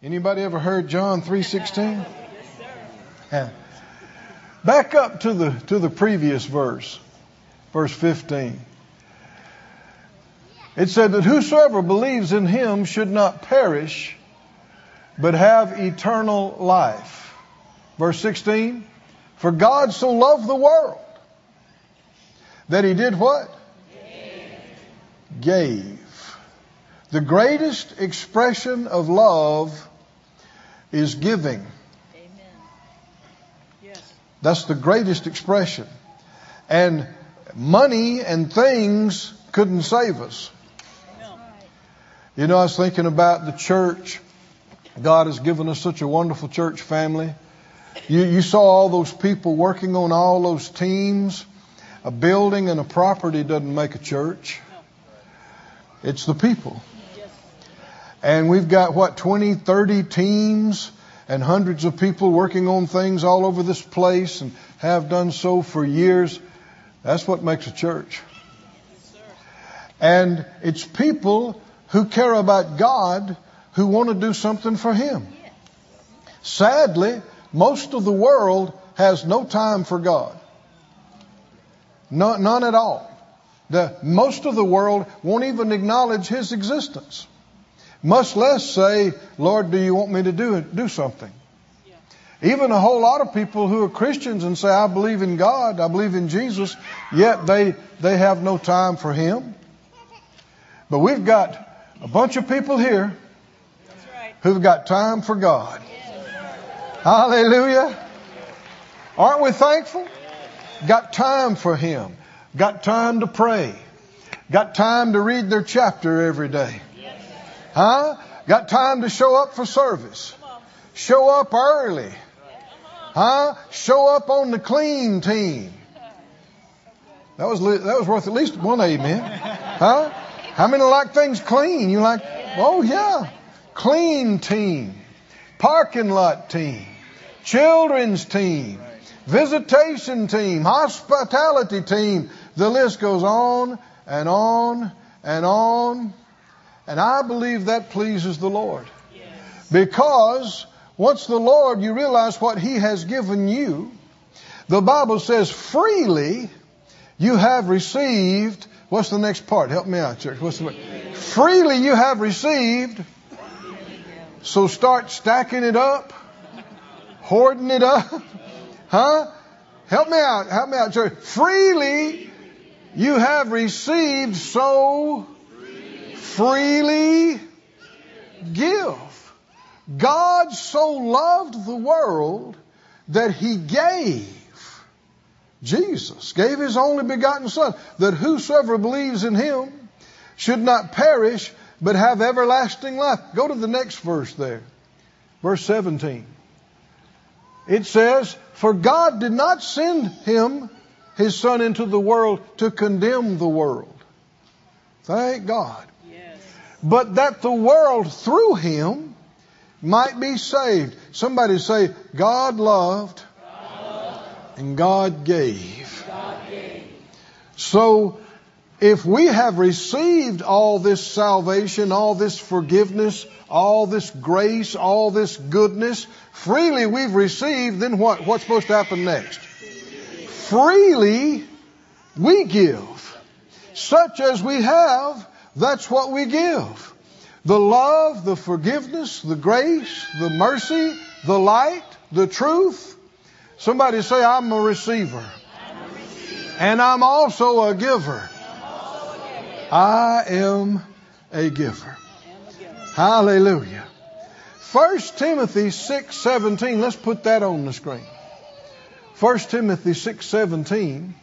Anybody ever heard John 3:16? Yeah. Back up to the to the previous verse, verse 15. It said that whosoever believes in him should not perish, but have eternal life. Verse 16. For God so loved the world that he did what? Gave. Gave. The greatest expression of love is giving. Amen. Yes. That's the greatest expression. And money and things couldn't save us. No. You know, I was thinking about the church. God has given us such a wonderful church family. You, you saw all those people working on all those teams. A building and a property doesn't make a church. It's the people. And we've got what, 20, 30 teams and hundreds of people working on things all over this place and have done so for years. That's what makes a church. And it's people who care about God who want to do something for Him. Sadly, most of the world has no time for God. No, none at all. The, most of the world won't even acknowledge His existence. Much less say, Lord, do you want me to do do something? Even a whole lot of people who are Christians and say, I believe in God, I believe in Jesus, yet they, they have no time for Him. But we've got a bunch of people here who've got time for God. Hallelujah. Aren't we thankful? Got time for Him. Got time to pray. Got time to read their chapter every day. Huh? Got time to show up for service. Show up early. Huh? Show up on the clean team. That was that was worth at least one amen. Huh? How many like things clean? You like? Oh yeah, clean team, parking lot team, children's team, visitation team, hospitality team. The list goes on and on and on. And I believe that pleases the Lord. Because once the Lord, you realize what He has given you. The Bible says freely you have received. What's the next part? Help me out, church. What's the freely you have received. So start stacking it up, hoarding it up, huh? Help me out. Help me out, church. Freely you have received, so freely give. God so loved the world that he gave Jesus, gave his only begotten Son, that whosoever believes in him should not perish, but have everlasting life. Go to the next verse there. Verse 17. It says, For God did not send him, his Son, into the world to condemn the world. Thank God. But that the world through him might be saved. Somebody say, God loved and God gave. So, if we have received all this salvation, all this forgiveness, all this grace, all this goodness, freely we've received, then what? What's supposed to happen next? Freely we give. Such as we have, that's what we give. The love, the forgiveness, the grace, the mercy, the light, the truth. Somebody say, I'm a receiver. And I'm also a giver. I am a giver. Hallelujah. 1 Timothy 6:17. Let's put that on the screen. 1 Timothy 6:17.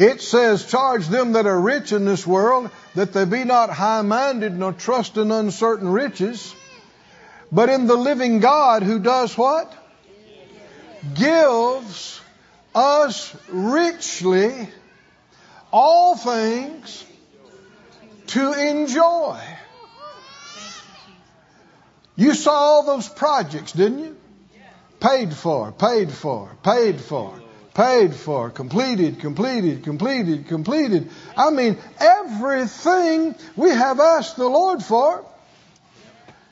It says, Charge them that are rich in this world that they be not high minded nor trust in uncertain riches, but in the living God who does what? Gives us richly all things to enjoy. You saw all those projects, didn't you? Paid for, paid for, paid for, paid for, completed, completed, completed, completed. I mean, everything we have asked the Lord for,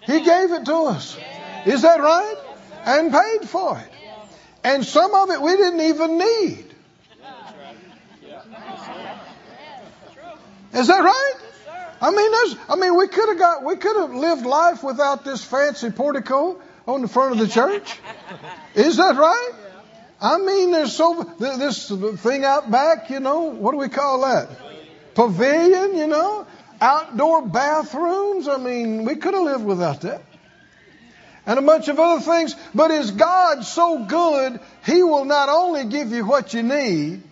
He gave it to us. Is that right? And paid for it. And some of it we didn't even need. Is that right? I mean, there's, I mean, we could have got, we could have lived life without this fancy portico on the front of the church. Is that right? I mean, there's so this thing out back, you know, what do we call that? Pavilion, you know, outdoor bathrooms. I mean, we could have lived without that. And a bunch of other things. But is God so good, He will not only give you what you need,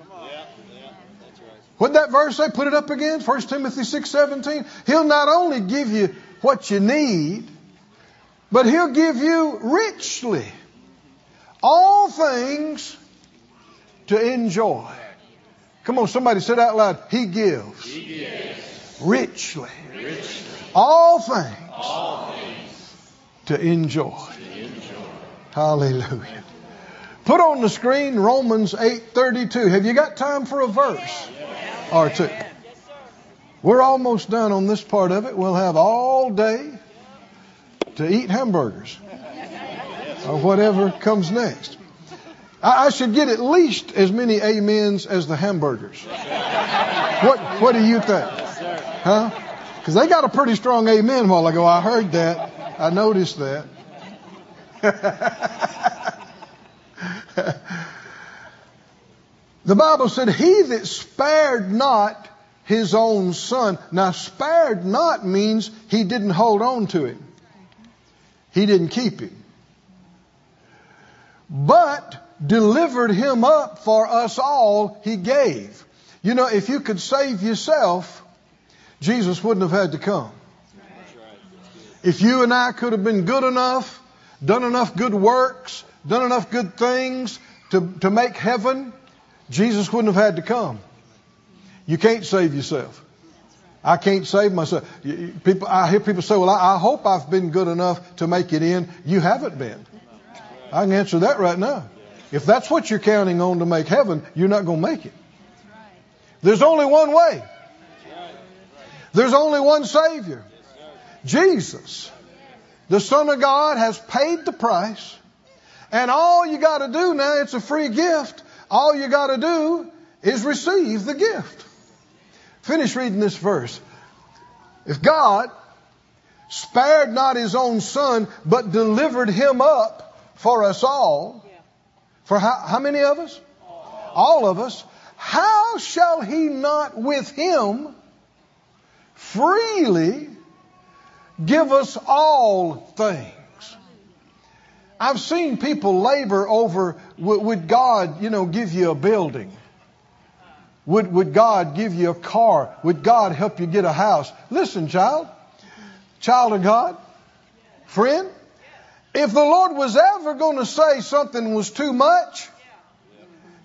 what that verse say? Put it up again. 1 Timothy 6:17. He'll not only give you what you need, but he'll give you richly all things to enjoy. Come on, somebody said out loud, He gives, he gives. Richly. richly, all things, all things to, enjoy. to enjoy. Hallelujah. Put on the screen Romans 8:32. Have you got time for a verse? or two. We're almost done on this part of it. We'll have all day to eat hamburgers or whatever comes next. I, should get at least as many amens as the hamburgers. What What do you think? Huh? Because they got a pretty strong amen while ago. I heard that. I noticed that. The Bible said, He that spared not his own son. Now, spared not means he didn't hold on to him, he didn't keep him. But delivered him up for us all, he gave. You know, if you could save yourself, Jesus wouldn't have had to come. If you and I could have been good enough, done enough good works, done enough good things to, to make heaven, Jesus wouldn't have had to come. You can't save yourself. I can't save myself. People, I hear people say, well, I, I hope I've been good enough to make it in. You haven't been. I can answer that right now. If that's what you're counting on to make heaven, you're not going to make it. There's only one way. There's only one Savior. Jesus, the Son of God, has paid the price. And all you got to do now, it's a free gift. All you got to do is receive the gift. Finish reading this verse. If God spared not his own son, but delivered him up for us all, for how, how many of us? All of us. How shall he not with him freely give us all things? I've seen people labor over would God, you know, give you a building? Would, would God give you a car? Would God help you get a house? Listen, child, child of God, friend, if the Lord was ever going to say something was too much,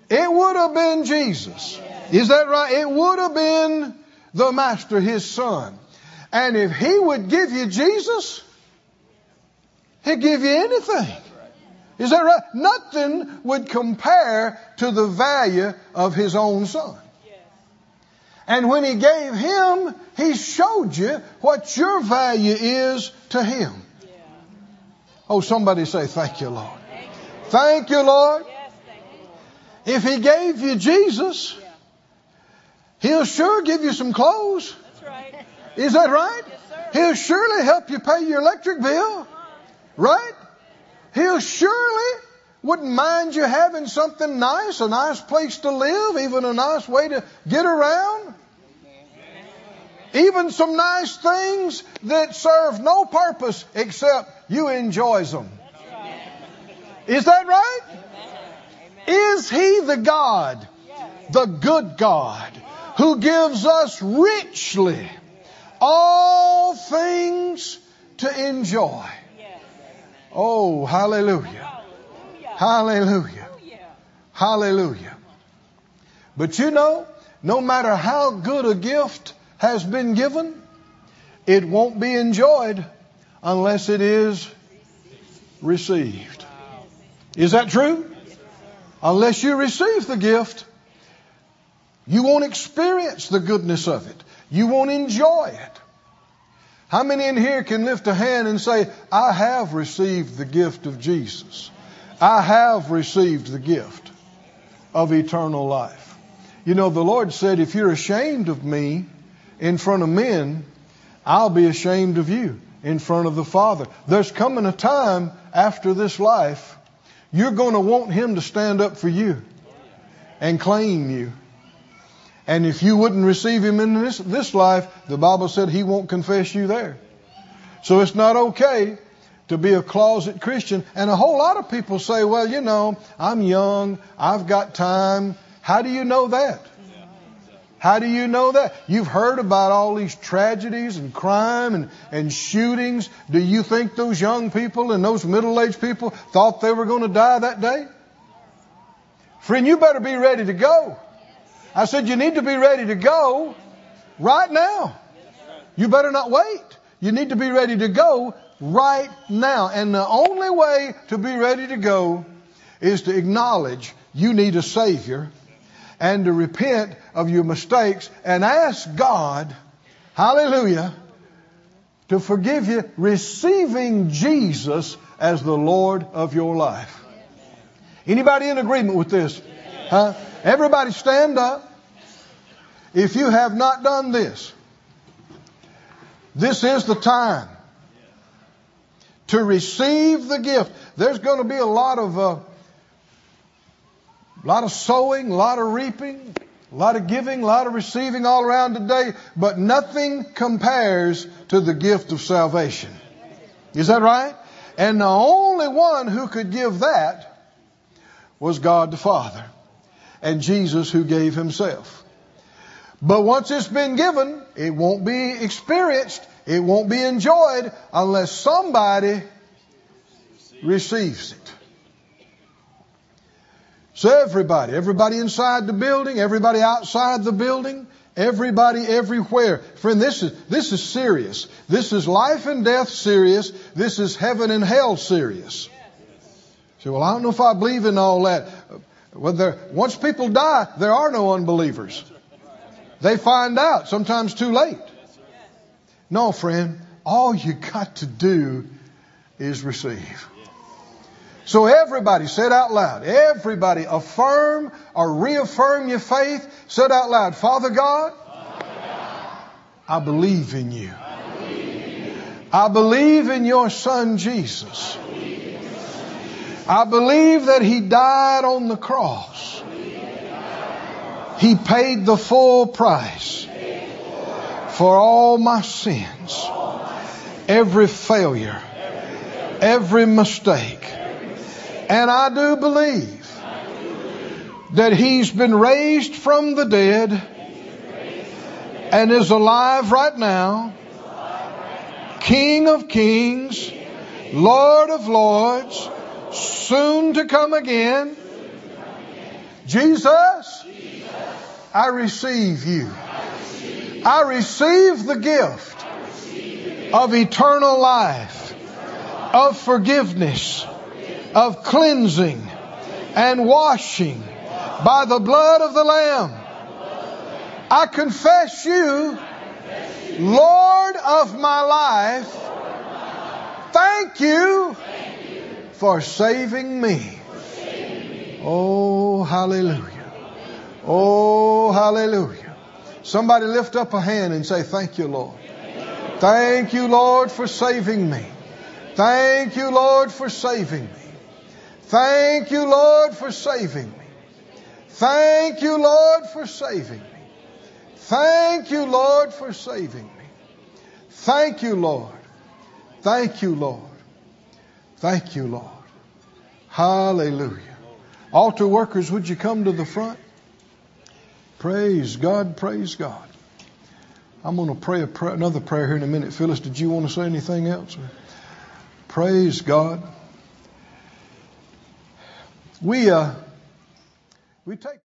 it would have been Jesus. Is that right? It would have been the Master, His Son. And if He would give you Jesus, He'd give you anything. Is that right? Nothing would compare to the value of his own son. And when he gave him, he showed you what your value is to him. Oh, somebody say, Thank you, Lord. Thank you, Lord. If he gave you Jesus, he'll sure give you some clothes. Is that right? He'll surely help you pay your electric bill. Right? He'll surely wouldn't mind you having something nice, a nice place to live, even a nice way to get around. Even some nice things that serve no purpose except you enjoys them. Is that right? Is He the God, the good God, who gives us richly all things to enjoy? Oh, hallelujah. Hallelujah. Hallelujah. But you know, no matter how good a gift has been given, it won't be enjoyed unless it is received. Is that true? Unless you receive the gift, you won't experience the goodness of it. You won't enjoy it. How many in here can lift a hand and say, I have received the gift of Jesus? I have received the gift of eternal life. You know, the Lord said, if you're ashamed of me in front of men, I'll be ashamed of you in front of the Father. There's coming a time after this life, you're going to want Him to stand up for you and claim you. And if you wouldn't receive Him in this, this life, the Bible said He won't confess you there. So it's not okay to be a closet Christian. And a whole lot of people say, well, you know, I'm young, I've got time. How do you know that? How do you know that? You've heard about all these tragedies and crime and, and shootings. Do you think those young people and those middle aged people thought they were going to die that day? Friend, you better be ready to go. I said you need to be ready to go right now. You better not wait. You need to be ready to go right now. And the only way to be ready to go is to acknowledge you need a Savior and to repent of your mistakes and ask God, hallelujah, to forgive you, receiving Jesus as the Lord of your life. Anybody in agreement with this? Huh? Everybody stand up. If you have not done this, this is the time to receive the gift. There's going to be a lot of uh, a lot of sowing, a lot of reaping, a lot of giving, a lot of receiving all around today, but nothing compares to the gift of salvation. Is that right? And the only one who could give that was God the Father and Jesus who gave himself. But once it's been given, it won't be experienced, it won't be enjoyed unless somebody receives it. So everybody, everybody inside the building, everybody outside the building, everybody everywhere. Friend, this is, this is serious. This is life and death serious. This is heaven and hell serious. Say, well, I don't know if I believe in all that. Well, there, once people die, there are no unbelievers. They find out, sometimes too late. No, friend, all you got to do is receive. So everybody said out loud, everybody affirm or reaffirm your faith. Said out loud, Father God, I believe in you. I believe in your son Jesus. I believe that he died on the cross. He paid the full price for all my sins, every failure, every mistake. And I do believe that he's been raised from the dead and is alive right now, King of kings, Lord of lords, soon to come again. Jesus, I receive you. I receive the gift of eternal life, of forgiveness, of cleansing and washing by the blood of the Lamb. I confess you, Lord of my life. Thank you for saving me. Oh, hallelujah. Oh, hallelujah. Somebody lift up a hand and say, Thank you, Lord. Thank you, Lord, for saving me. Thank you, Lord, for saving me. Thank you, Lord, for saving me. Thank you, Lord, for saving me. Thank you, Lord, for saving me. Thank you, Lord. Thank you, Lord. Thank you, Lord. Hallelujah. Altar workers, would you come to the front? Praise God, praise God. I'm going to pray another prayer here in a minute. Phyllis, did you want to say anything else? Praise God. We uh, we take.